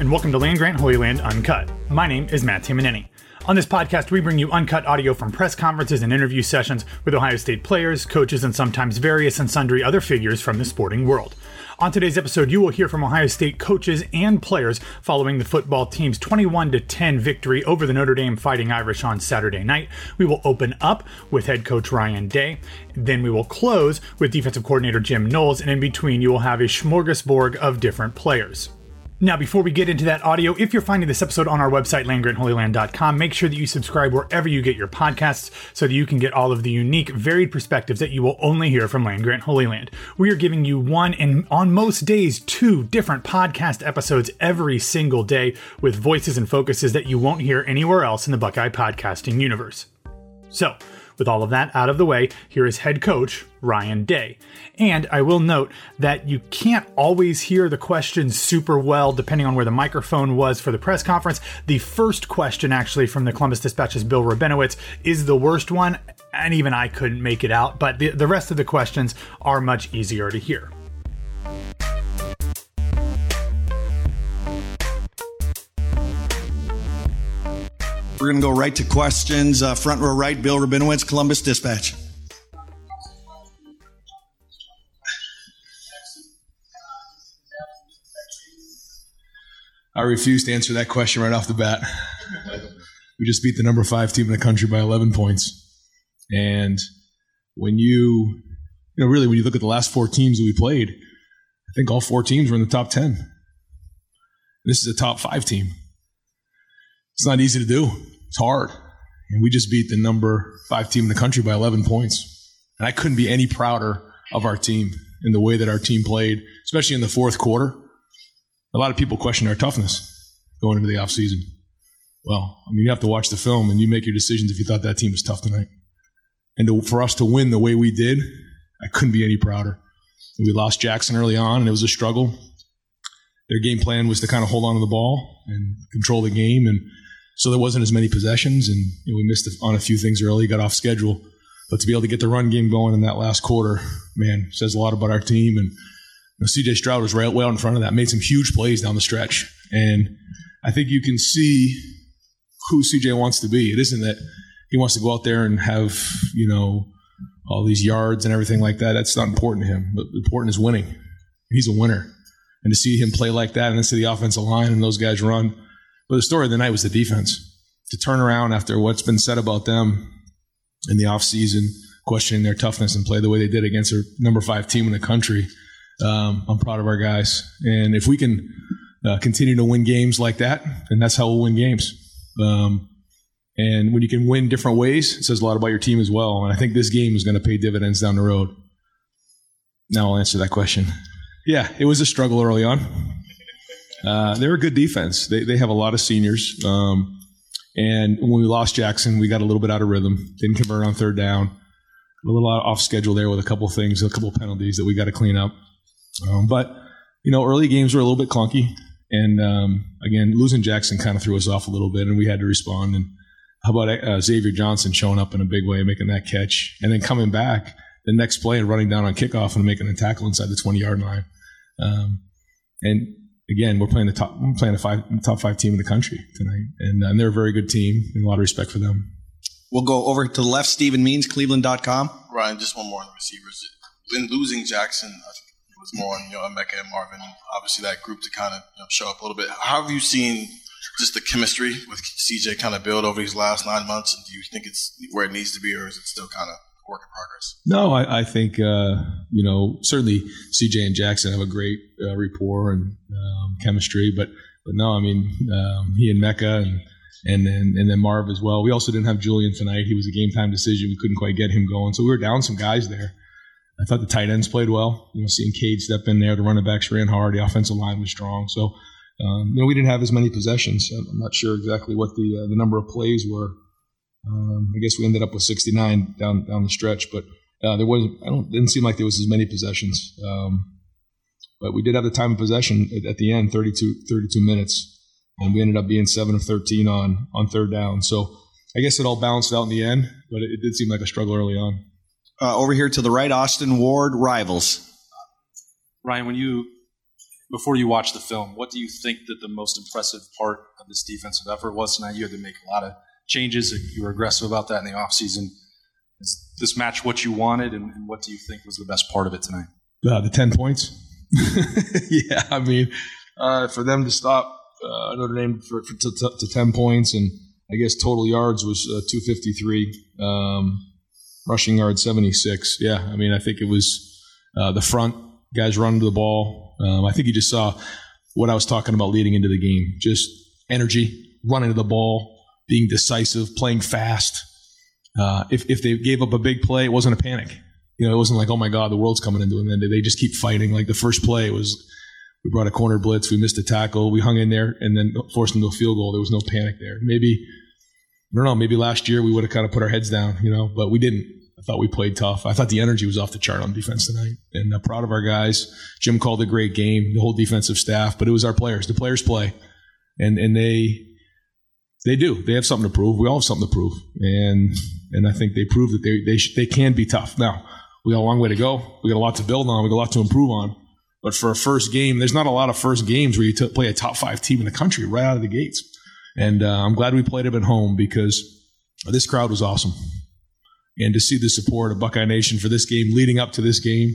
and welcome to Land Grant Holy Land Uncut. My name is Matt Tamanini. On this podcast, we bring you uncut audio from press conferences and interview sessions with Ohio State players, coaches, and sometimes various and sundry other figures from the sporting world. On today's episode, you will hear from Ohio State coaches and players following the football team's 21 10 victory over the Notre Dame Fighting Irish on Saturday night. We will open up with head coach Ryan Day. Then we will close with defensive coordinator Jim Knowles, and in between, you will have a smorgasbord of different players. Now, before we get into that audio, if you're finding this episode on our website, landgrantholyland.com, make sure that you subscribe wherever you get your podcasts so that you can get all of the unique, varied perspectives that you will only hear from Land Grant Holy Land. We are giving you one and on most days, two different podcast episodes every single day with voices and focuses that you won't hear anywhere else in the Buckeye podcasting universe. So, with all of that out of the way, here is head coach Ryan Day. And I will note that you can't always hear the questions super well depending on where the microphone was for the press conference. The first question, actually, from the Columbus Dispatch's Bill Rabinowitz is the worst one, and even I couldn't make it out, but the, the rest of the questions are much easier to hear. We're going to go right to questions. Uh, front row right, Bill Rabinowitz, Columbus Dispatch. I refuse to answer that question right off the bat. we just beat the number five team in the country by 11 points. And when you, you know, really, when you look at the last four teams that we played, I think all four teams were in the top 10. This is a top five team. It's not easy to do. It's hard. And we just beat the number five team in the country by 11 points. And I couldn't be any prouder of our team in the way that our team played, especially in the fourth quarter. A lot of people question our toughness going into the offseason. Well, I mean, you have to watch the film and you make your decisions if you thought that team was tough tonight. And to, for us to win the way we did, I couldn't be any prouder. And we lost Jackson early on, and it was a struggle. Their game plan was to kind of hold on to the ball and control the game, and so there wasn't as many possessions, and you know, we missed on a few things early, got off schedule. But to be able to get the run game going in that last quarter, man, says a lot about our team. And you know, CJ Stroud was right well in front of that, made some huge plays down the stretch. And I think you can see who CJ wants to be. It isn't that he wants to go out there and have, you know, all these yards and everything like that. That's not important to him. But important is winning. He's a winner. And to see him play like that and then see the offensive line and those guys run – but the story of the night was the defense. To turn around after what's been said about them in the offseason, questioning their toughness and play the way they did against a number five team in the country. Um, I'm proud of our guys. And if we can uh, continue to win games like that, then that's how we'll win games. Um, and when you can win different ways, it says a lot about your team as well. And I think this game is going to pay dividends down the road. Now I'll answer that question. Yeah, it was a struggle early on. Uh, they're a good defense. They, they have a lot of seniors. Um, and when we lost Jackson, we got a little bit out of rhythm. Didn't convert on third down. A little off schedule there with a couple things, a couple penalties that we got to clean up. Um, but you know, early games were a little bit clunky, and um, again, losing Jackson kind of threw us off a little bit, and we had to respond. And how about uh, Xavier Johnson showing up in a big way, making that catch, and then coming back the next play and running down on kickoff and making a tackle inside the twenty yard line. Um, and again, we're playing the top, we're playing the five, top five team in the country tonight, and, uh, and they're a very good team, and a lot of respect for them. We'll go over to the left. Stephen Means, Cleveland.com. Ryan, just one more on the receivers. In losing Jackson, I think it was more on you know Emeka and Marvin, obviously that group to kind of you know, show up a little bit. How have you seen just the chemistry with CJ kind of build over these last nine months, and do you think it's where it needs to be, or is it still kind of work in progress? No, I, I think uh, you know certainly CJ and Jackson have a great uh, rapport and um, chemistry, but but no, I mean um, he and Mecca and and then and then Marv as well. We also didn't have Julian tonight. He was a game time decision. We couldn't quite get him going, so we were down some guys there. I thought the tight ends played well. You know, seeing Cade step in there, the running backs ran hard, the offensive line was strong. So, um, you know, we didn't have as many possessions. I'm not sure exactly what the uh, the number of plays were um, I guess we ended up with 69 down down the stretch, but uh, there was I don't didn't seem like there was as many possessions. Um, but we did have the time of possession at, at, the end, 32, 32 minutes, and we ended up being seven of 13 on on third down. So I guess it all balanced out in the end, but it, it did seem like a struggle early on. Uh, over here to the right, Austin Ward, rivals. Ryan, when you before you watch the film, what do you think that the most impressive part of this defensive effort was tonight? You had to make a lot of changes. You were aggressive about that in the offseason. Is this match what you wanted, and, and, what do you think was the best part of it tonight? Uh, the 10 points. yeah, I mean, uh, for them to stop uh, Notre Dame for, for to, to, 10 points, and I guess total yards was uh, 253, um, rushing yards 76. Yeah, I mean, I think it was uh, the front guys running to the ball. Um, I think you just saw what I was talking about leading into the game just energy, running to the ball, being decisive, playing fast. Uh, if, if they gave up a big play, it wasn't a panic. You know, it wasn't like, oh my God, the world's coming into them. And they just keep fighting. Like the first play was, we brought a corner blitz, we missed a tackle, we hung in there, and then forced them to a field goal. There was no panic there. Maybe, I don't know, maybe last year we would have kind of put our heads down, you know, but we didn't. I thought we played tough. I thought the energy was off the chart on defense tonight, and I'm proud of our guys. Jim called a great game, the whole defensive staff, but it was our players. The players play, and and they they do. They have something to prove. We all have something to prove, and and I think they prove that they they sh- they can be tough. Now we got a long way to go. We got a lot to build on. We got a lot to improve on. But for a first game, there's not a lot of first games where you t- play a top five team in the country right out of the gates. And uh, I'm glad we played them at home because this crowd was awesome. And to see the support of Buckeye Nation for this game, leading up to this game,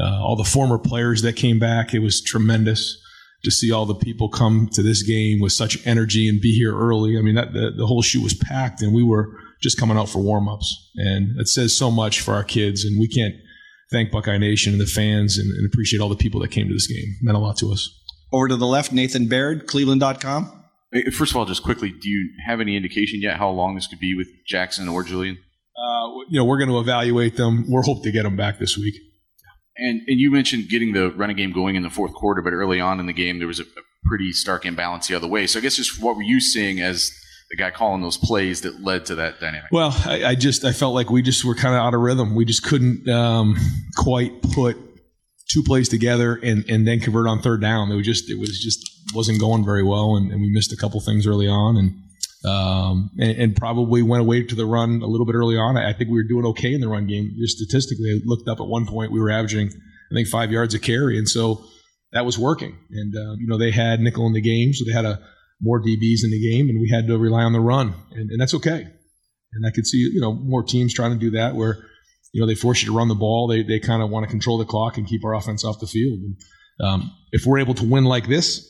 uh, all the former players that came back, it was tremendous to see all the people come to this game with such energy and be here early. I mean, that, the, the whole shoe was packed, and we were just coming out for warm ups. And it says so much for our kids, and we can't thank Buckeye Nation and the fans and, and appreciate all the people that came to this game. It meant a lot to us. Over to the left, Nathan Baird, Cleveland.com. First of all, just quickly, do you have any indication yet how long this could be with Jackson or Julian? Uh, you know, we're going to evaluate them. We're hope to get them back this week. And and you mentioned getting the running game going in the fourth quarter, but early on in the game there was a, a pretty stark imbalance the other way. So I guess just what were you seeing as the guy calling those plays that led to that dynamic? Well, I, I just I felt like we just were kind of out of rhythm. We just couldn't um, quite put two plays together and and then convert on third down. It was just it was just wasn't going very well, and, and we missed a couple things early on, and um, and, and, probably went away to the run a little bit early on. I think we were doing okay in the run game. Just statistically, I looked up at one point, we were averaging, I think, five yards a carry. And so that was working. And, uh, you know, they had nickel in the game, so they had a, more DBs in the game, and we had to rely on the run. And, and that's okay. And I could see, you know, more teams trying to do that where, you know, they force you to run the ball. They, they kind of want to control the clock and keep our offense off the field. And, um, if we're able to win like this,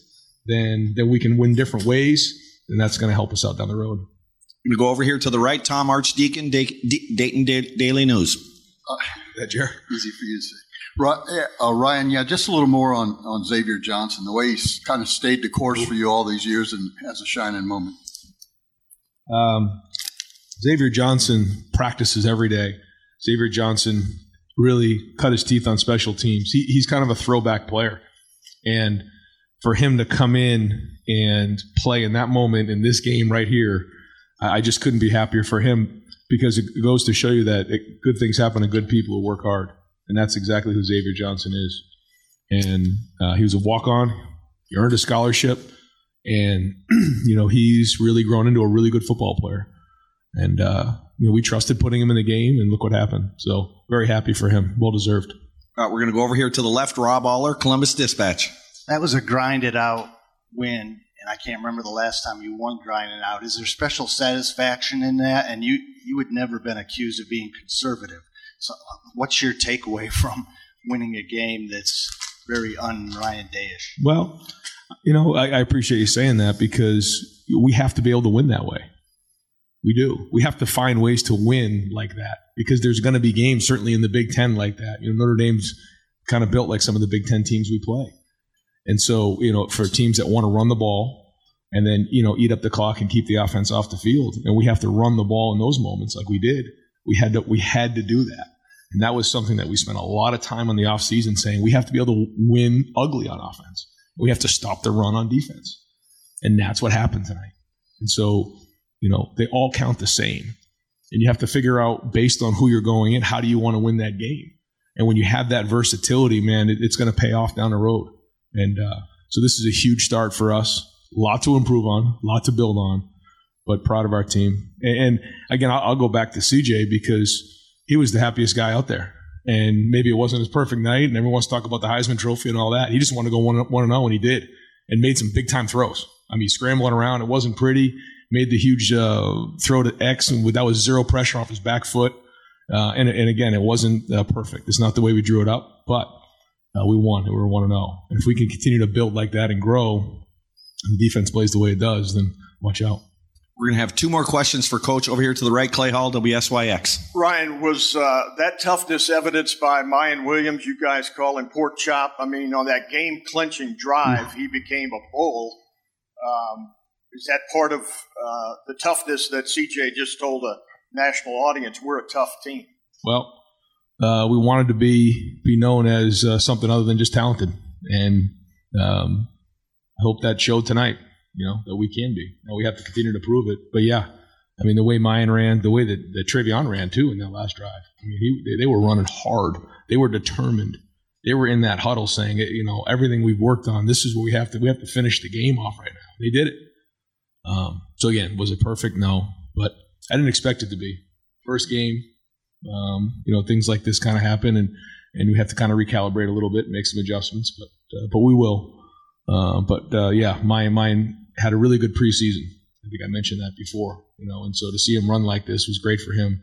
then, then we can win different ways and that's going to help us out down the road. I'm going to go over here to the right. Tom Archdeacon, Dayton Daily News. Uh, yeah, Jerry. Easy for you to say. Uh, Ryan, yeah, just a little more on, on Xavier Johnson, the way he's kind of stayed the course for you all these years and has a shining moment. Um, Xavier Johnson practices every day. Xavier Johnson really cut his teeth on special teams. He, he's kind of a throwback player. And for him to come in and play in that moment in this game right here, I just couldn't be happier for him because it goes to show you that it, good things happen to good people who work hard, and that's exactly who Xavier Johnson is. And uh, he was a walk-on. He earned a scholarship, and you know he's really grown into a really good football player. And uh, you know we trusted putting him in the game, and look what happened. So very happy for him. Well deserved. All right, we're going to go over here to the left. Rob Oller, Columbus Dispatch. That was a grinded out win, and I can't remember the last time you won grinding out. Is there special satisfaction in that? And you you had never been accused of being conservative. So, what's your takeaway from winning a game that's very un Ryan Dayish? Well, you know, I, I appreciate you saying that because we have to be able to win that way. We do. We have to find ways to win like that because there's going to be games, certainly in the Big Ten, like that. You know, Notre Dame's kind of built like some of the Big Ten teams we play. And so, you know, for teams that want to run the ball and then, you know, eat up the clock and keep the offense off the field, and we have to run the ball in those moments like we did, we had to we had to do that. And that was something that we spent a lot of time on the offseason saying we have to be able to win ugly on offense. We have to stop the run on defense. And that's what happened tonight. And so, you know, they all count the same. And you have to figure out based on who you're going in, how do you want to win that game? And when you have that versatility, man, it, it's going to pay off down the road. And uh, so this is a huge start for us. A lot to improve on, a lot to build on, but proud of our team. And, and again, I'll, I'll, go back to CJ because he was the happiest guy out there. And maybe it wasn't his perfect night, and everyone wants to talk about the Heisman Trophy and all that. He just wanted to go one one and zero, and he did, and made some big time throws. I mean, scrambling around, it wasn't pretty. Made the huge uh, throw to X, and that was zero pressure off his back foot. Uh, and, and again, it wasn't uh, perfect. It's not the way we drew it up, but uh, we won. We were one and zero. And if we can continue to build like that and grow, and the defense plays the way it does, then watch out. We're going to have two more questions for Coach over here to the right, Clay Hall, WSYX. Ryan, was uh, that toughness evidenced by Miyan Williams? You guys call him pork chop. I mean, on that game clinching drive, he became a bull. Um, is that part of uh, the toughness that CJ just told a national audience? We're a tough team. Well, uh, we wanted to be be known as uh, something other than just talented, and um, I hope that showed tonight you know, that we can be. We have to continue to prove it. But yeah, I mean, the way Miyan ran, the way that, that TreVeyon ran too in that last drive. I mean, he, they, they were running hard. They were determined. They were in that huddle saying, you know, everything we've worked on, this is what we have to, we have to finish the game off right now. They did it. Um, so again, was it perfect? No, but I didn't expect it to be. First game, um, you know, things like this kind of happen and, and we have to kind of recalibrate a little bit, and make some adjustments, but, uh, but we will. Uh, but uh, yeah, Miyan had a really good preseason. I think I mentioned that before, you know, and so to see him run like this was great for him.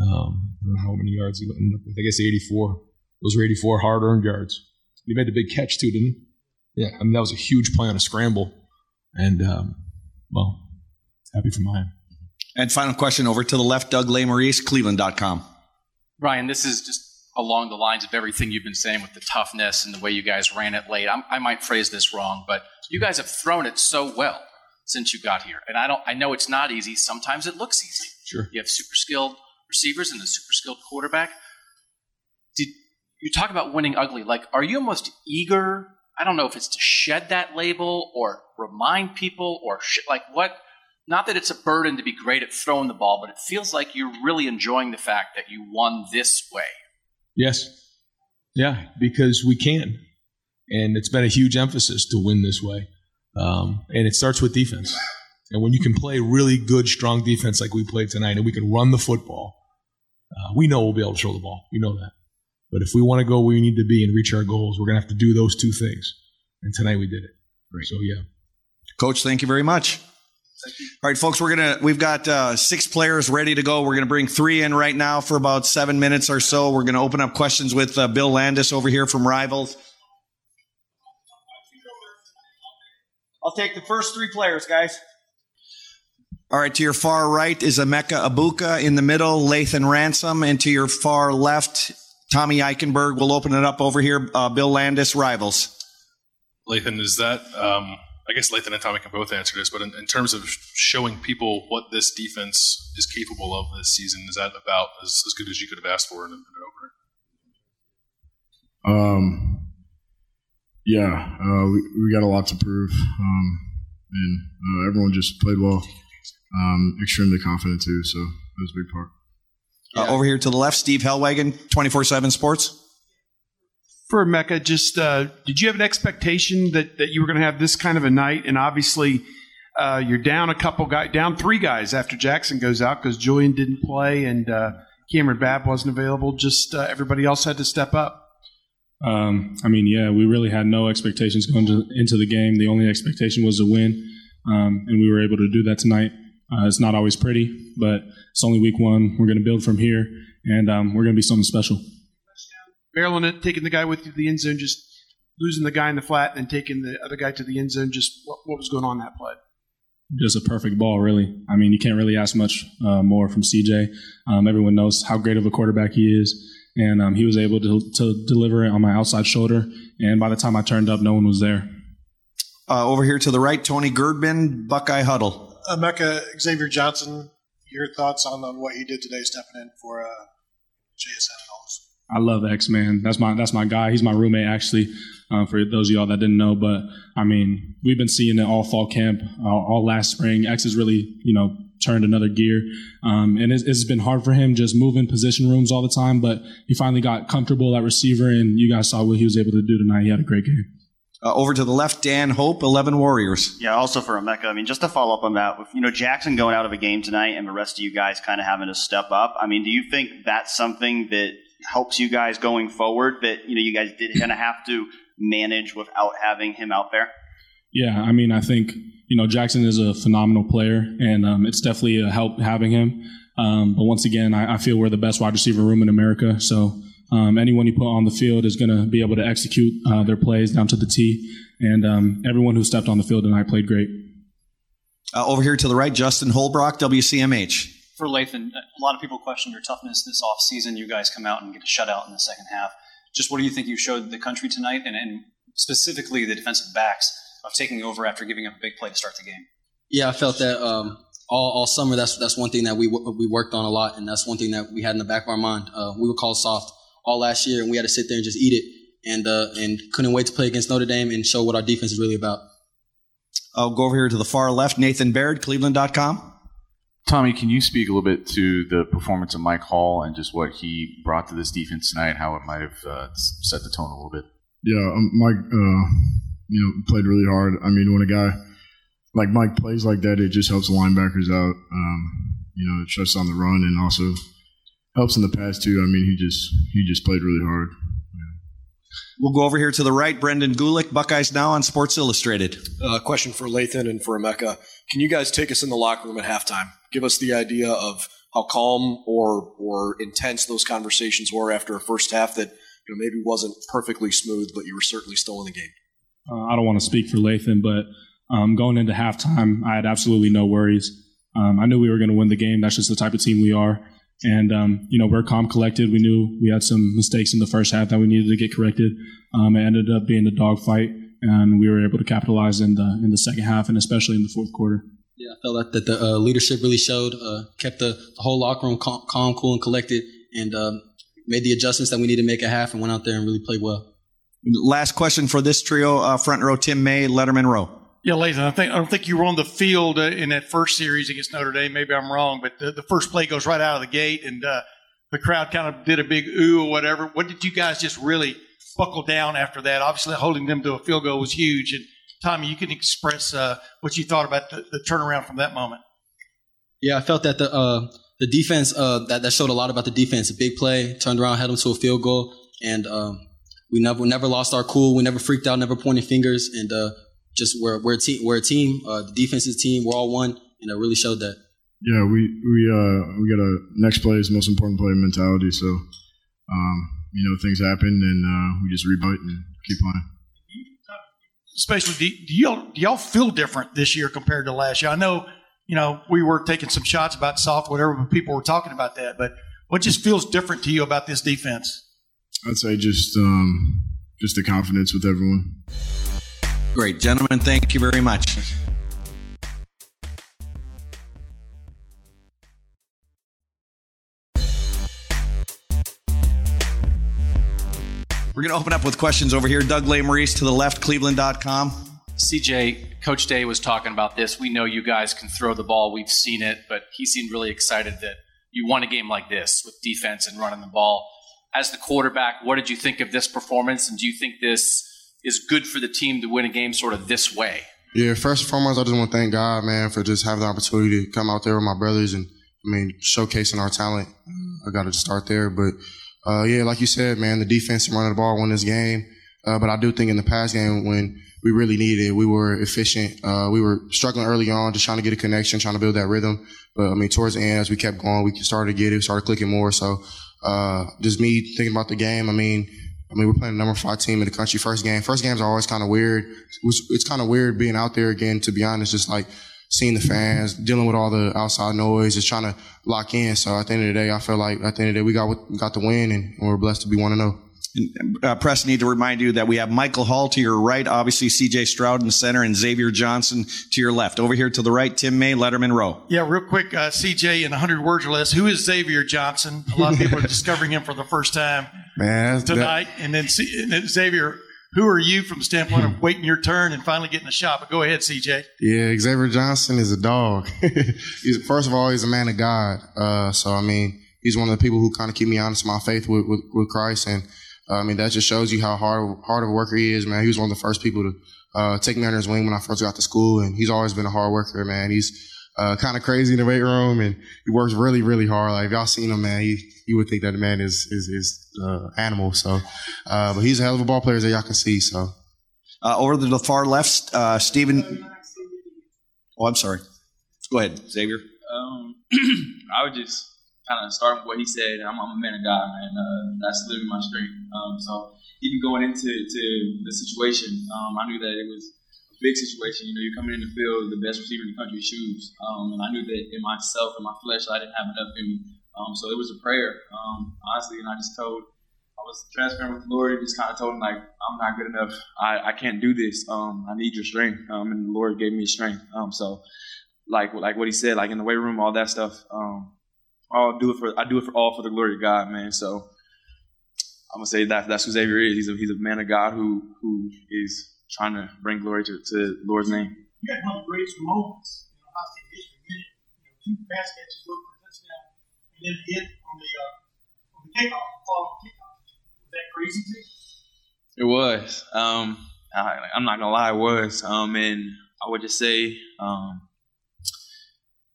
Um, I don't know how many yards he ended up with. I guess 84. Those were 84 hard earned yards. He made the big catch too, didn't he? Yeah, I mean that was a huge play on a scramble, and um, well, happy for Miyan. And final question over to the left, Doug Lesmerises, Cleveland.com. Ryan, this is just along the lines of everything you've been saying with the toughness and the way you guys ran it late. I'm, i might phrase this wrong, but you guys have thrown it so well since you got here. And I don't. I know it's not easy. Sometimes it looks easy. Sure. You have super skilled receivers and a super skilled quarterback. Did you talk about winning ugly? Like, are you almost eager? I don't know if it's to shed that label or remind people or sh- like what. Not that it's a burden to be great at throwing the ball, but it feels like you're really enjoying the fact that you won this way. Yes. Yeah, because we can. And it's been a huge emphasis to win this way. Um, and it starts with defense. And when you can play really good, strong defense like we played tonight, and we can run the football, uh, we know we'll be able to throw the ball. We know that. But if we want to go where we need to be and reach our goals, we're going to have to do those two things. And tonight we did it. Great. So, yeah. Coach, thank you very much. All right, folks, we're gonna we've got uh, six players ready to go. We're gonna bring three in right now for about seven minutes or so. We're gonna open up questions with uh, Bill Landis over here from Rivals. I'll take the first three players, guys. All right, to your far right is Emeka Egbuka. In the middle, Lathan Ransom, and to your far left, Tommy Eichenberg. We'll open it up over here. Uh, Bill Landis, Rivals. Lathan, is that? Um I guess Lathan and Tommy can both answer this, but in, in, terms of showing people what this defense is capable of this season, is that about as, as good as you could have asked for in, in an opener? Um, yeah, uh, we, we got a lot to prove, um, and uh, everyone just played well. Um, extremely confident too, so that was a big part. Uh, over here to the left, Steve Helwagen, twenty four seven Sports for Mecca, just uh, did you have an expectation that, that you were going to have this kind of a night? And obviously, uh, you're down a couple guys, down three guys after Jackson goes out because Julian didn't play and uh, Kamryn Babb wasn't available. Just uh, everybody else had to step up. Um, I mean, yeah, we really had no expectations going to, into the game. The only expectation was to win, um, and we were able to do that tonight. Uh, it's not always pretty, but it's only week one. We're going to build from here, and um, we're going to be something special barreling it, taking the guy with you to the end zone, just losing the guy in the flat, and taking the other guy to the end zone. Just what, what was going on that play? Just a perfect ball, really. I mean, you can't really ask much uh, more from CJ. Um, everyone knows how great of a quarterback he is, and um, he was able to, to deliver it on my outside shoulder. And by the time I turned up, no one was there. Uh, over here to the right, Tony Gerdeman, Buckeye Huddle. Uh, Mecca, Xavier Johnson, your thoughts on, on what he did today, stepping in for uh, JSN and all this? I love X man. That's my that's my guy. He's my roommate actually. Uh, for those of y'all that didn't know, but I mean, we've been seeing it all fall camp, uh, all last spring. X has really, you know, turned another gear, um, and it's, it's been hard for him just moving position rooms all the time. But he finally got comfortable at receiver, and you guys saw what he was able to do tonight. He had a great game. Uh, over to the left, Dan Hope, 11 Warriors. Yeah, also for Emeka. I mean, just to follow up on that, with, you know, Jackson going out of a game tonight and the rest of you guys kind of having to step up, I mean, do you think that's something that helps you guys going forward that you know you guys did kind of have to manage without having him out there? Yeah, I mean, I think you know Jackson is a phenomenal player, and um, it's definitely a help having him. Um, but once again, I, I, feel we're the best wide receiver room in America. So um, anyone you put on the field is going to be able to execute uh, their plays down to the T. And um, everyone who stepped on the field tonight played great. Uh, over here to the right, Justin Holbrook, WCMH. For Lathan, a lot of people question your toughness this offseason. You guys come out and get a shutout in the second half. Just what do you think you showed the country tonight, and, and specifically the defensive backs of taking over after giving up a big play to start the game? Yeah, I felt that um, all, all summer. That's that's one thing that we we worked on a lot, and that's one thing that we had in the back of our mind. Uh, we were called soft all last year, and we had to sit there and just eat it, and uh, and couldn't wait to play against Notre Dame and show what our defense is really about. I'll go over here to the far left. Nathan Baird, Cleveland.com. Tommy, can you speak a little bit to the performance of Mike Hall and just what he brought to this defense tonight, how it might have uh, set the tone a little bit? Yeah, um, Mike, uh, you know, played really hard. I mean, when a guy like Mike plays like that, it just helps linebackers out. Um, you know, it shuts down the run and also helps in the pass too. I mean, he just he just played really hard. We'll go over here to the right. Brendan Gulick, Buckeyes Now on Sports Illustrated. Uh, question for Lathan and for Emeka. Can you guys take us in the locker room at halftime? Give us the idea of how calm or or intense those conversations were after a first half that you know maybe wasn't perfectly smooth, but you were certainly still in the game. Uh, I don't want to speak for Lathan, but um, going into halftime, I had absolutely no worries. Um, I knew we were going to win the game. That's just the type of team we are. And, um, you know, we're calm collected. We knew we had some mistakes in the first half that we needed to get corrected. Um, it ended up being a dogfight, and we were able to capitalize in the in the second half and especially in the fourth quarter. Yeah, I felt that the uh, leadership really showed, uh, kept the, the, whole locker room calm, calm cool, and collected, and um, made the adjustments that we needed to make at half and went out there and really played well. Last question for this trio, uh, front row, Tim May, Letterman row. Yeah, Lathan, I think I don't think you were on the field uh, in that first series against Notre Dame. Maybe I'm wrong, but the, the first play goes right out of the gate, and uh, the crowd kind of did a big ooh or whatever. What did you guys just really buckle down after that? Obviously, holding them to a field goal was huge. And Tommy, you can express uh, what you thought about the, the, turnaround from that moment. Yeah, I felt that the uh, the defense uh, that that showed a lot about the defense. A big play, turned around, had them to a field goal, and um, we never never lost our cool. We never freaked out, never pointed fingers, and uh, just we're we're a team. We're a team. Uh, the defense's team. We're all one, and it really showed that. Yeah, we we uh we got a next play is most important play mentality. So, um, you know, things happen, and uh, we just rebut and keep playing. Especially, do, y'all do y'all feel different this year compared to last year? I know, you know, we were taking some shots about soft, whatever, but people were talking about that. But what just feels different to you about this defense? I'd say just um, just the confidence with everyone. Great. Gentlemen, thank you very much. We're going to open up with questions over here. Doug Lesmerises to the left, cleveland.com. CJ, Coach Day was talking about this. We know you guys can throw the ball. We've seen it, but he seemed really excited that you won a game like this with defense and running the ball. As the quarterback, what did you think of this performance? And do you think this is good for the team to win a game sort of this way? Yeah, first and foremost, I just want to thank God, man, for just having the opportunity to come out there with my brothers and, I mean, showcasing our talent. I got to start there. But, uh, yeah, like you said, man, the defense and running the ball won this game. Uh, but I do think in the past game when we really needed it, we were efficient. Uh, we were struggling early on, just trying to get a connection, trying to build that rhythm. But, I mean, towards the end, as we kept going, we started to get it, started clicking more. So, uh, just me thinking about the game, I mean, I mean, we're playing the number five team in the country first game. First games are always kind of weird. It's, kind of weird being out there again, to be honest, just like seeing the fans, dealing with all the outside noise, just trying to lock in. So at the end of the day, I feel like at the end of the day, we got, got the win and we're blessed to be 1 to 0. Uh, Press, need to remind you that we have Michael Hall to your right, obviously CJ Stroud in the center, and Xavier Johnson to your left. Over here to the right, Tim May, Letterman Row. Yeah, real quick, uh, CJ, in 100 words or less, who is Xavier Johnson? A lot of people are discovering him for the first time Man, tonight. That- and, then, and then Xavier, who are you from the standpoint of waiting your turn and finally getting a shot? But go ahead, CJ. Yeah, Xavier Johnson is a dog. he's, first of all, he's a man of God. Uh, so, I mean, he's one of the people who kind of keep me honest in my faith with, with, with Christ. And I mean, that just shows you how hard hard of a worker he is, man. He was one of the first people to uh, take me under his wing when I first got to school, and he's always been a hard worker, man. He's uh, kind of crazy in the weight room, and he works really, really hard. Like if y'all seen him, man, he, you would think that the man is is is uh, animal. So, uh, but he's a hell of a ball player that y'all can see. So, Uh, over to the far left, uh, Stephen. Oh, I'm sorry. Go ahead, Xavier. Um, I would just kind of start with what he said. I'm, I'm a man of God, man. Uh, that's literally my strength. Um, so even going into to the situation, um, I knew that it was a big situation. You know, you're coming in the field, the best receiver in the country shoes, um, and I knew that in myself and my flesh, I didn't have enough in me. Um, so it was a prayer, um, honestly, and I just told. I was transparent with the Lord and just kind of told him like I'm not good enough. I, I can't do this. Um, I need your strength. And the Lord gave me strength. So like like what he said, like in the weight room, all that stuff. I'll do it for I do it for all for the glory of God, man. So I'm gonna say that that's who Xavier is. He's a he's a man of God who who is trying to bring glory to, to the Lord's name. You had one of the greatest moments in Ohio State history. You know, two pass catches, for a touchdown, and then hit on the uh, on the kickoff, following kickoff. Was that crazy to you? It was. Um, I, I'm not gonna lie, it was. Um, and I would just say, um,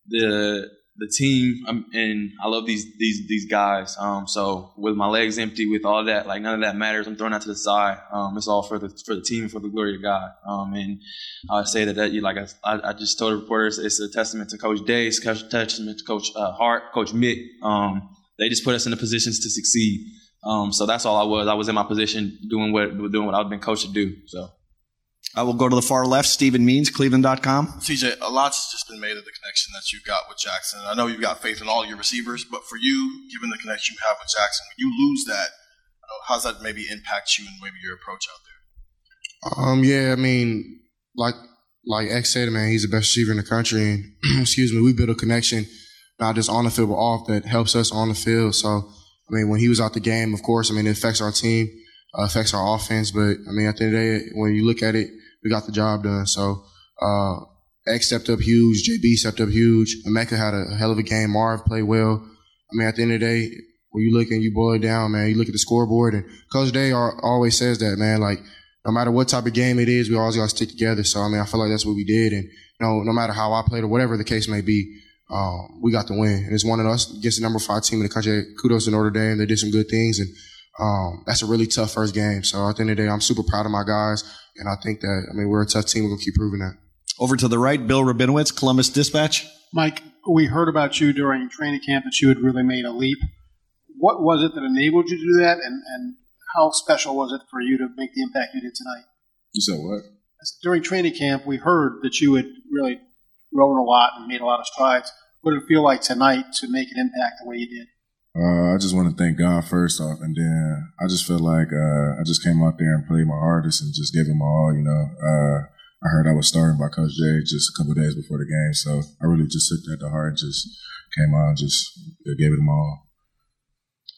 the the team, um, and I love these these these guys. Um, so with my legs empty, with all that, like none of that matters. I'm throwing that to the side. Um, it's all for the for the team, for the glory of God. Um, and I say that that you like I, I just told the reporters, it's a testament to Coach Days, testament to Coach uh, Hart, Coach Mick. Um, they just put us in the positions to succeed. Um, so that's all I was. I was in my position doing what doing what I've been coached to do. So. I will go to the far left. Stephen Means, Cleveland.com. CJ, a lot's just been made of the connection that you've got with Jackson. I know you've got faith in all your receivers, but for you, given the connection you have with Jackson, when you lose that, how does that maybe impact you and maybe your approach out there? Um, yeah, I mean, like like X said, man, he's the best receiver in the country, and excuse me, we built a connection not just on the field but off that helps us on the field. So, I mean, when he was out the game, of course, I mean, it affects our team, uh, affects our offense, but I mean, at the end of the day, when you look at it, we got the job done. So, uh, X stepped up huge, JB stepped up huge, Emeka had a hell of a game, Marv played well. I mean, at the end of the day, when you look and you boil it down, man, you look at the scoreboard, and Coach Day always says that, man, like, no matter what type of game it is, we always got to stick together. So, I mean, I feel like that's what we did. And, you know, no matter how I played or whatever the case may be, um, we got the win. And it's one of us against the number five team in the country. Kudos to Notre Dame. They did some good things. And, um, that's a really tough first game. So at the end of the day, I'm super proud of my guys. And I think that, I mean, we're a tough team. We're going to keep proving that. Over to the right, Bill Rabinowitz, Columbus Dispatch. Mike, we heard about you during training camp that you had really made a leap. What was it that enabled you to do that, and, and how special was it for you to make the impact you did tonight? You said what? During training camp, we heard that you had really grown a lot and made a lot of strides. What did it feel like tonight to make an impact the way you did? Uh, I just want to thank God first off, and then I just feel like uh, I just came out there and played my hardest and just gave it my all. You know, uh, I heard I was starting by Coach Jay just a couple days before the game, so I really just took that to heart. and Just came out and just gave it my all.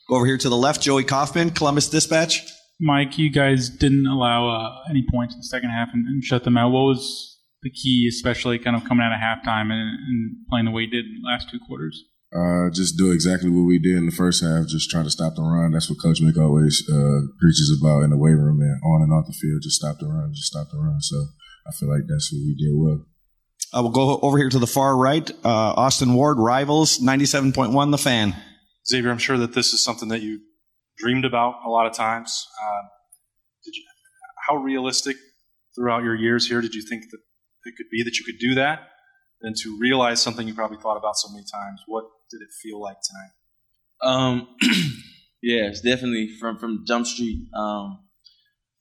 Go over here to the left, Joey Kaufman, Columbus Dispatch. Mike, you guys didn't allow uh, any points in the second half and, and, shut them out. What was the key, especially kind of coming out of halftime and, and playing the way you did in the last two quarters? Uh, just do exactly what we did in the first half, just try to stop the run. That's what Coach Mick always uh, preaches about in the weight room and on and off the field. Just stop the run, just stop the run. So I feel like that's what we did well. I will go over here to the far right. Uh, Austin Ward, Rivals, 97.1, The Fan. Xavier, I'm sure that this is something that you dreamed about a lot of times. Uh, did you, how realistic throughout your years here did you think that it could be that you could do that? And to realize something you probably thought about so many times, what did it feel like tonight? Um, yeah, it's definitely from from Jump Street. Um,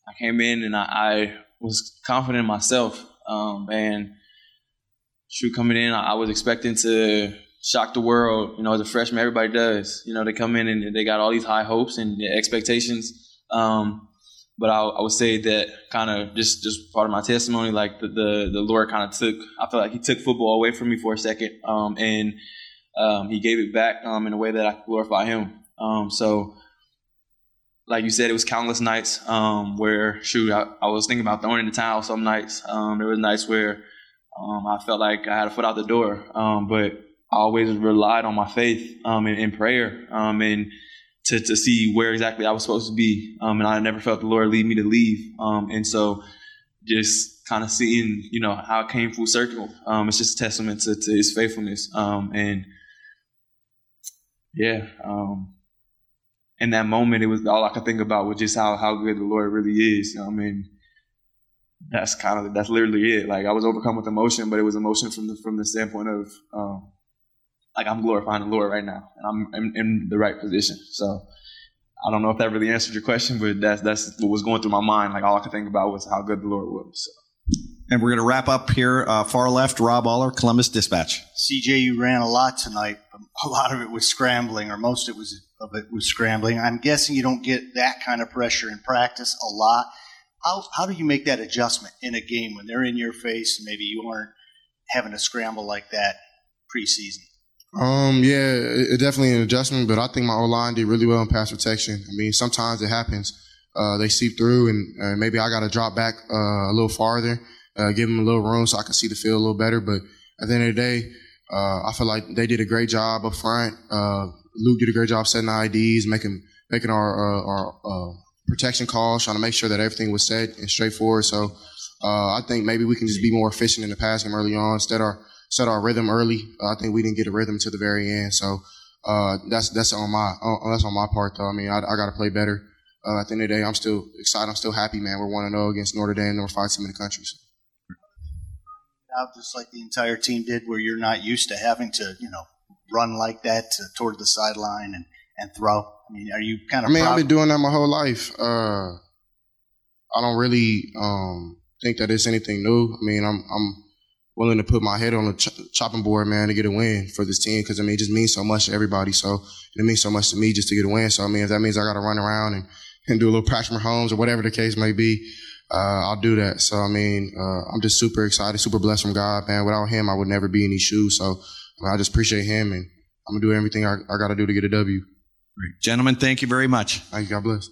I came in and I, I was confident in myself. Um, and shoot, coming in, I, I was expecting to shock the world. You know, as a freshman, everybody does. You know, they come in and they got all these high hopes and expectations. Um, but I, I, would say that kind of just just part of my testimony, like the the, the Lord kind of took. I feel like He took football away from me for a second, um, and um, He gave it back um, in a way that I could glorify Him. Um, so. Like you said, it was countless nights um, where, shoot, I, I, was thinking about throwing in the towel. Some nights, there was nights where I felt like I had a foot out the door, but I always relied on my faith um, and, and prayer um, and to, to see where exactly I was supposed to be. Um, and I never felt the Lord lead me to leave. Um, and so just kind of seeing, you know, how it came full circle. Um, it's just a testament to, to his faithfulness. Um, and yeah, um, in that moment, it was all I could think about was just how, how good the Lord really is. I mean, that's kind of, that's literally it. Like I was overcome with emotion, but it was emotion from the, from the standpoint of, um, like I'm glorifying the Lord right now and I'm in, in the right position. So, I don't know if that really answered your question, but that's that's what was going through my mind. Like all I could think about was how good the Lord was. So. And we're going to wrap up here. Uh, far left, Rob Oller, Columbus Dispatch. CJ, you ran a lot tonight. But a lot of it was scrambling, or most of it was of it was scrambling. I'm guessing you don't get that kind of pressure in practice a lot. How how do you make that adjustment in a game when they're in your face? and Maybe you aren't having to scramble like that preseason. Um, yeah, it, it definitely an adjustment, but I think my O line did really well in pass protection. I mean, sometimes it happens. Uh, they seep through, and uh, maybe I got to drop back uh, a little farther, uh, give them a little room so I can see the field a little better. But at the end of the day, uh, I feel like they did a great job up front. Uh, Luke did a great job setting the IDs, making making our our protection calls, trying to make sure that everything was set and straightforward. So I think maybe we can just be more efficient in the pass early on instead of set our rhythm early. Uh, I think we didn't get a rhythm to the very end. So uh, that's that's on my uh, that's on my part though. I mean, I, I got to play better. Uh, at the end of the day, I'm still excited. I'm still happy, man. We're one zero against Notre Dame, number five team in the country. So. Just like the entire team did, where you're not used to having to, you know, run like that to, toward the sideline and, and throw. I mean, are you kind of? I mean? I've been doing that my whole life. Uh, I don't really um, think that it's anything new. I mean, I'm I'm willing to put my head on the ch- chopping board, man, to get a win for this team. Because I mean, it just means so much to everybody. So it means so much to me just to get a win. So I mean, if that means I got to run around and, and do a little Patrick Mahomes or whatever the case may be, uh, I'll do that. So I mean, uh, I'm just super excited, super blessed from God, man. Without Him, I would never be in these shoes. So I, mean, I just appreciate Him, and I'm gonna do everything I, I got to do to get a W. Great. Gentlemen, thank you very much. Thank you. God bless.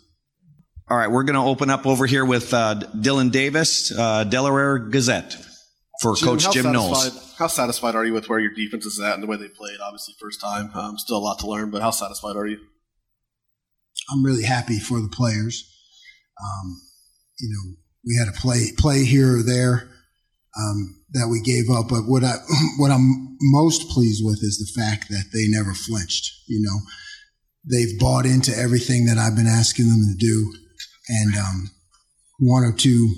All right, we're going to open up over here with uh, Dylan Davis, uh, Delaware Gazette for Jim, Coach Jim Knowles. How satisfied are you with where your defense is at and the way they played? Obviously, first time, um, still a lot to learn, but how satisfied are you? I'm really happy for the players. Um, you know, we had a play play here or there um, that we gave up, but what I what I'm most pleased with is the fact that they never flinched. You know, they've bought into everything that I've been asking them to do, and um, one or two,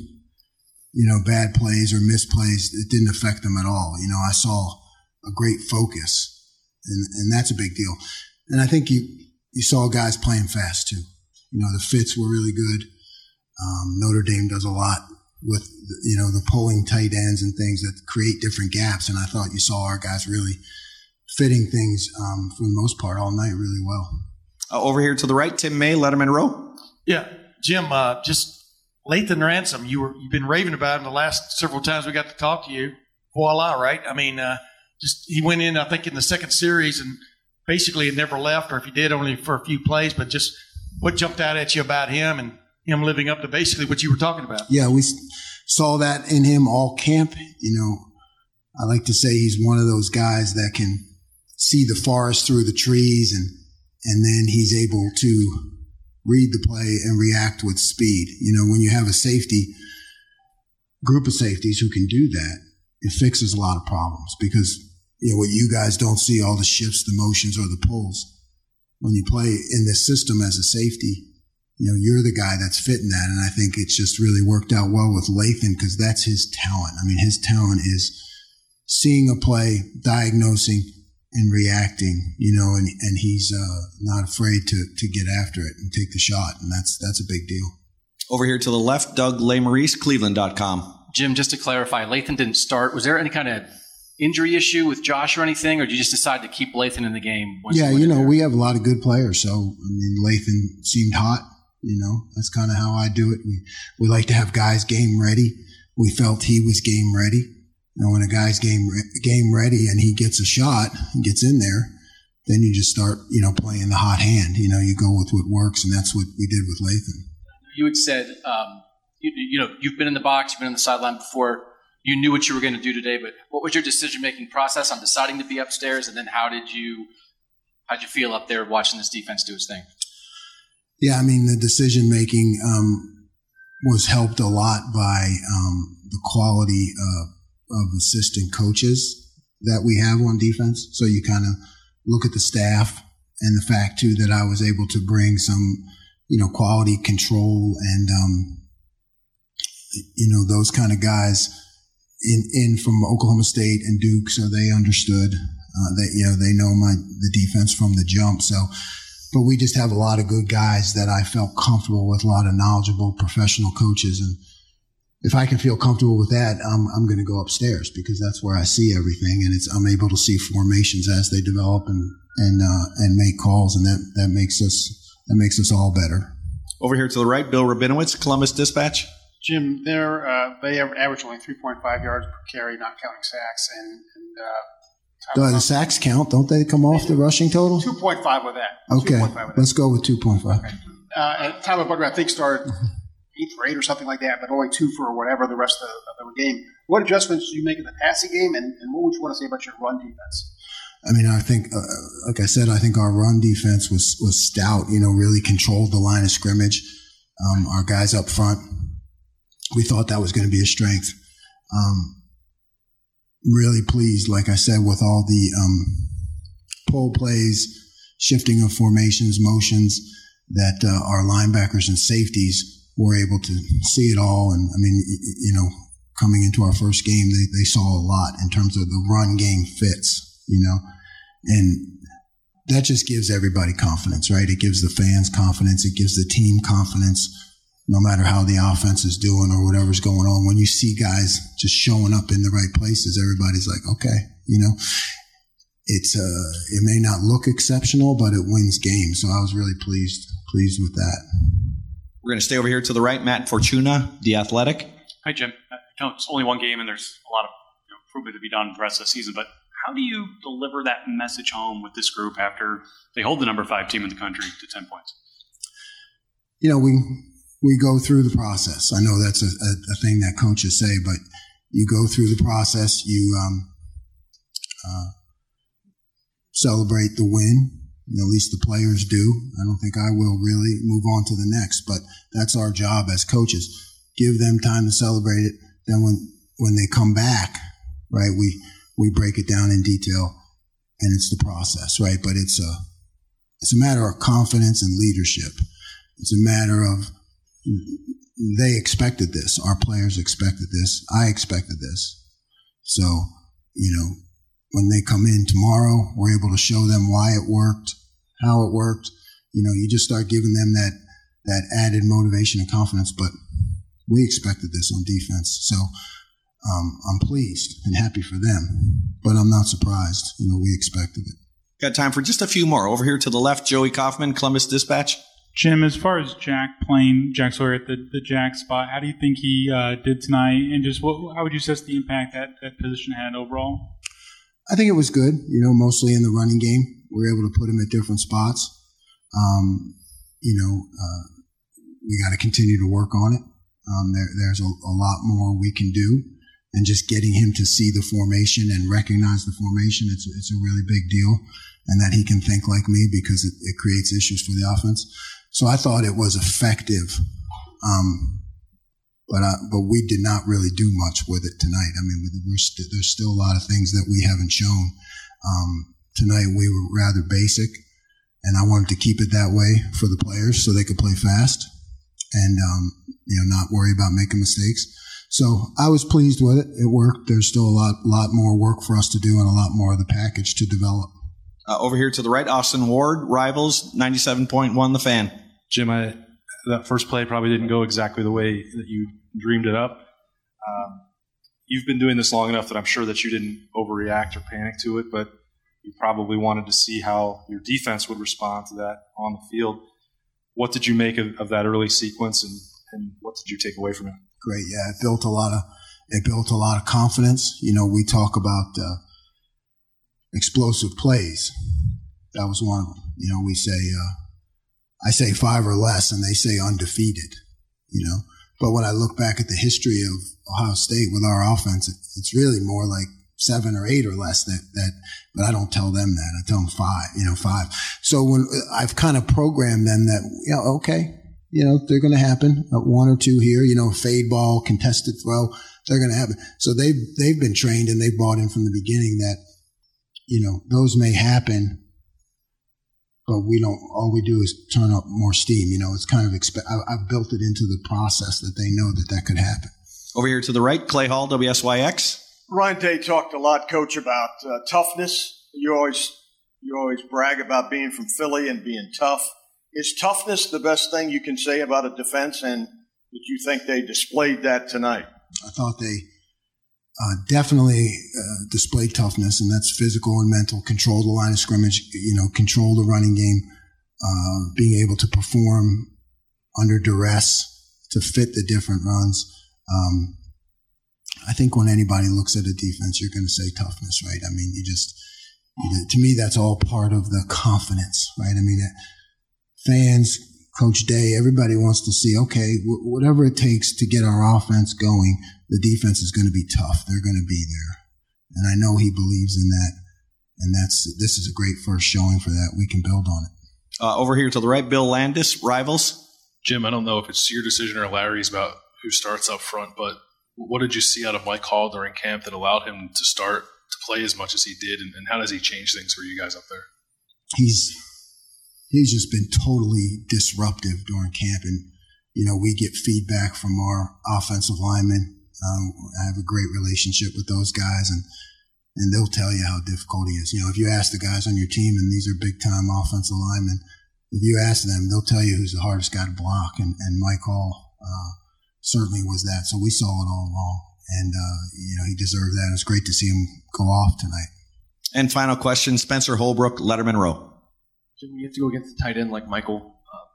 you know, bad plays or misplays, it didn't affect them at all. You know, I saw a great focus, and and that's a big deal. And I think you you saw guys playing fast too. You know, the fits were really good. Um, Notre Dame does a lot with you know the pulling tight ends and things that create different gaps, and I thought you saw our guys really fitting things um, for the most part all night really well. Uh, over here to the right, Tim May, Letterman Row. Yeah, Jim. Uh, just Lathan Ransom. You were you've been raving about him the last several times we got to talk to you. Voila, right? I mean, uh, just he went in. I think in the second series and basically had never left, or if he did, only for a few plays. But just what jumped out at you about him and him living up to basically what you were talking about? Yeah, we saw that in him all camp. You know, I like to say he's one of those guys that can see the forest through the trees and and then he's able to read the play and react with speed. You know, when you have a safety group of safeties who can do that, it fixes a lot of problems because you know what you guys don't see all the shifts, the motions, or the pulls. When you play in this system as a safety, you know, you're the guy that's fitting that. And I think it's just really worked out well with Lathan because that's his talent. I mean, his talent is seeing a play, diagnosing, and reacting, you know, and, and he's uh, not afraid to, to get after it and take the shot. And that's, that's a big deal. Over here to the left, Doug Lesmerises, Cleveland.com. Jim, just to clarify, Lathan didn't start. Was there any kind of injury issue with Josh or anything, or did you just decide to keep Lathan in the game? Once yeah, you know, there? we have a lot of good players. So, I mean, Lathan seemed hot. You know, that's kind of how I do it. We, we like to have guys game ready. We felt he was game ready. You know, when a guy's game, game ready and he gets a shot and gets in there, then you just start, you know, playing the hot hand. You know, you go with what works, and that's what we did with Lathan. you had said, um, you, you know, you've been in the box, you've been on the sideline before. You knew what you were going to do today, but what was your decision making process on deciding to be upstairs, and then how did you how did you feel up there watching this defense do its thing? Yeah, I mean the decision making um, was helped a lot by um, the quality uh, of assistant coaches that we have on defense. So you kind of look at the staff and the fact too that I was able to bring some, you know, quality control and, um, you know, those kind of guys in, in from Oklahoma State and Duke. So they understood, uh, that, you know, they know my, the defense from the jump. So, but we just have a lot of good guys that I felt comfortable with, a lot of knowledgeable professional coaches. And if I can feel comfortable with that, I'm, I'm going to go upstairs because that's where I see everything. And it's, I'm able to see formations as they develop and, and, uh, and make calls. And that, that makes us, that makes us all better. Over here to the right, Bill Rabinowitz, Columbus Dispatch. Jim, they're, uh, they average only 3.5 yards per carry, not counting sacks. And, and uh, Do the sacks count? Don't they come off the rushing total? 2.5 with that. Okay, with that. let's go with 2.5. Uh, and Tyler Buchner, I think, started eighth or eight or something like that, but only two for whatever the rest of the, of the game. What adjustments did you make in the passing game, and, and what would you want to say about your run defense? I mean, I think, uh, like I said, I think our run defense was was stout. You know, really controlled the line of scrimmage. Um, our guys up front, we thought that was going to be a strength. Um, really pleased, like I said, with all the um, pull plays, shifting of formations, motions that uh, our linebackers and safeties were able to see it all. And I mean, you know, coming into our first game, they, they saw a lot in terms of the run game fits, you know, and that just gives everybody confidence, right? It gives the fans confidence. It gives the team confidence, no matter how the offense is doing or whatever's going on. When you see guys just showing up in the right places, everybody's like, okay, you know, it's, uh, it may not look exceptional, but it wins games. So I was really pleased, pleased with that. We're going to stay over here to the right, Matt Fortuna, The Athletic. Hi, Jim. I know it's only one game and there's a lot of you know, improvement to be done for the rest of the season, but how do you deliver that message home with this group after they hold the number five team in the country to 10 points? You know, we, we go through the process. I know that's a, a, a thing that coaches say, but you go through the process, you, um, uh, celebrate the win, at least the players do. I don't think I will really move on to the next, but that's our job as coaches. Give them time to celebrate it. Then when, when they come back, right, we, we break it down in detail and it's the process, right? But it's a, it's a matter of confidence and leadership. It's a matter of they expected this. Our players expected this. I expected this. So, you know, when they come in tomorrow, we're able to show them why it worked, how it worked. You know, you just start giving them that, that added motivation and confidence. But we expected this on defense. So, um, I'm pleased and happy for them, but I'm not surprised. You know, we expected it. Got time for just a few more. Over here to the left, Joey Kaufman, Columbus Dispatch. Jim, as far as Jack playing Jack Sawyer at the, the Jack spot, how do you think he uh, did tonight? And just what, how would you assess the impact that that position had overall? I think it was good. You know, mostly in the running game, we were able to put him at different spots. Um, you know, uh, we got to continue to work on it. Um, there, there's a, a lot more we can do and just getting him to see the formation and recognize the formation, it's, it's a really big deal. And that he can think like me because it, it creates issues for the offense. So I thought it was effective. Um, but I, but we did not really do much with it tonight. I mean, st- there's still a lot of things that we haven't shown. Um, tonight we were rather basic, and I wanted to keep it that way for the players so they could play fast and um, you know not worry about making mistakes. So I was pleased with it. It worked. There's still a lot, lot more work for us to do and a lot more of the package to develop. Uh, over here to the right, Austin Ward, Rivals, 97.1 The Fan. Jim, I, that first play probably didn't go exactly the way that you dreamed it up. Um, you've been doing this long enough that I'm sure that you didn't overreact or panic to it, but you probably wanted to see how your defense would respond to that on the field. What did you make of, of that early sequence, and, and what did you take away from it? great. Yeah, it built a lot of it built a lot of confidence. You know, we talk about uh, explosive plays. That was one of them. You know, we say uh, I say five or less, and they say undefeated. You know, but when I look back at the history of Ohio State with our offense, it's really more like seven or eight or less that, that, but I don't tell them that. I tell them five, you know, five. So when I've kind of programmed them that, you know, okay, you know, they're going to happen. Uh, one or two here, you know, fade ball, contested throw. they're going to happen. So they've they've been trained and they've bought in from the beginning that you know those may happen, but we don't. All we do is turn up more steam. You know, it's kind of expe- I, I've built it into the process that they know that that could happen. Over here to the right, Clay Hall, WSYX. Ryan Day talked a lot, Coach, about uh, toughness. You always you always brag about being from Philly and being tough. Is toughness the best thing you can say about a defense? And did you think they displayed that tonight? I thought they uh, definitely uh, displayed toughness, and that's physical and mental. Control the line of scrimmage, you know, control the running game, uh, being able to perform under duress to fit the different runs. Um, I think when anybody looks at a defense, you're going to say toughness, right? I mean, you just to me that's all part of the confidence, right? I mean, fans, Coach Day, everybody wants to see, okay, whatever it takes to get our offense going, the defense is going to be tough. They're going to be there. And I know he believes in that. And that's, this is a great first showing for that. We can build on it. Uh, over here to the right, Bill Landis, rivals. Jim, I don't know if it's your decision or Larry's about who starts up front, but what did you see out of Mike Hall during camp that allowed him to start to play as much as he did, and, and how does he change things for you guys up there? He's he's just been totally disruptive during camp. And, you know, we get feedback from our offensive linemen. Um, I have a great relationship with those guys and, and they'll tell you how difficult he is. You know, if you ask the guys on your team and these are big time offensive linemen, if you ask them, they'll tell you who's the hardest guy to block. And, and Mike Hall, uh, certainly was that. So we saw it all along and, uh, you know, he deserved that. It was great to see him go off tonight. And final question, Spencer Holbrook, Letterman Row. Jim, you have to go against the tight end like Michael, uh,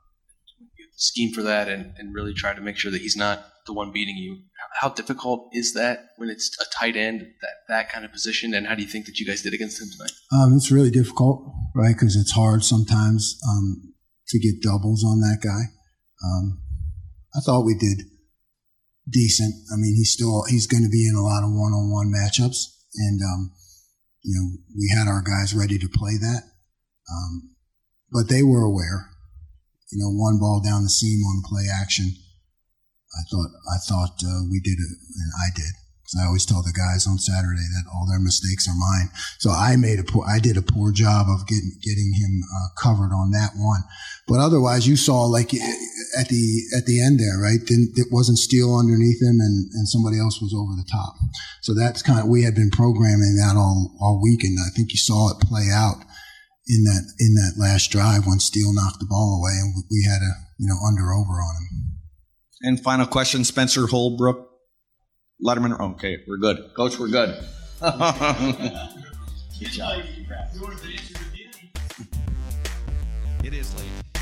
scheme for that and, and really try to make sure that he's not the one beating you. How difficult is that when it's a tight end, that, that kind of position? And how do you think that you guys did against him tonight? Um, it's really difficult, right? Because it's hard sometimes um, to get doubles on that guy. Um, I thought we did decent. I mean, he's still he's going to be in a lot of one-on-one matchups, and um, you know we had our guys ready to play that. Um, but they were aware. You know, one ball down the seam on play action. I thought I thought uh, we did it, and I did. Because I always tell the guys on Saturday that all their mistakes are mine. So I made a poor, I did a poor job of getting getting him uh, covered on that one. But otherwise, you saw like at the at the end there, right? Didn't, it wasn't Steele underneath him, and and somebody else was over the top. So that's kind of we had been programming that all all week, and I think you saw it play out in that in that last drive when Steele knocked the ball away, and we had a you know under over on him. And final question, Spencer Holbrook, Letterman. Okay, we're good, Coach. We're good. Good job. It is late.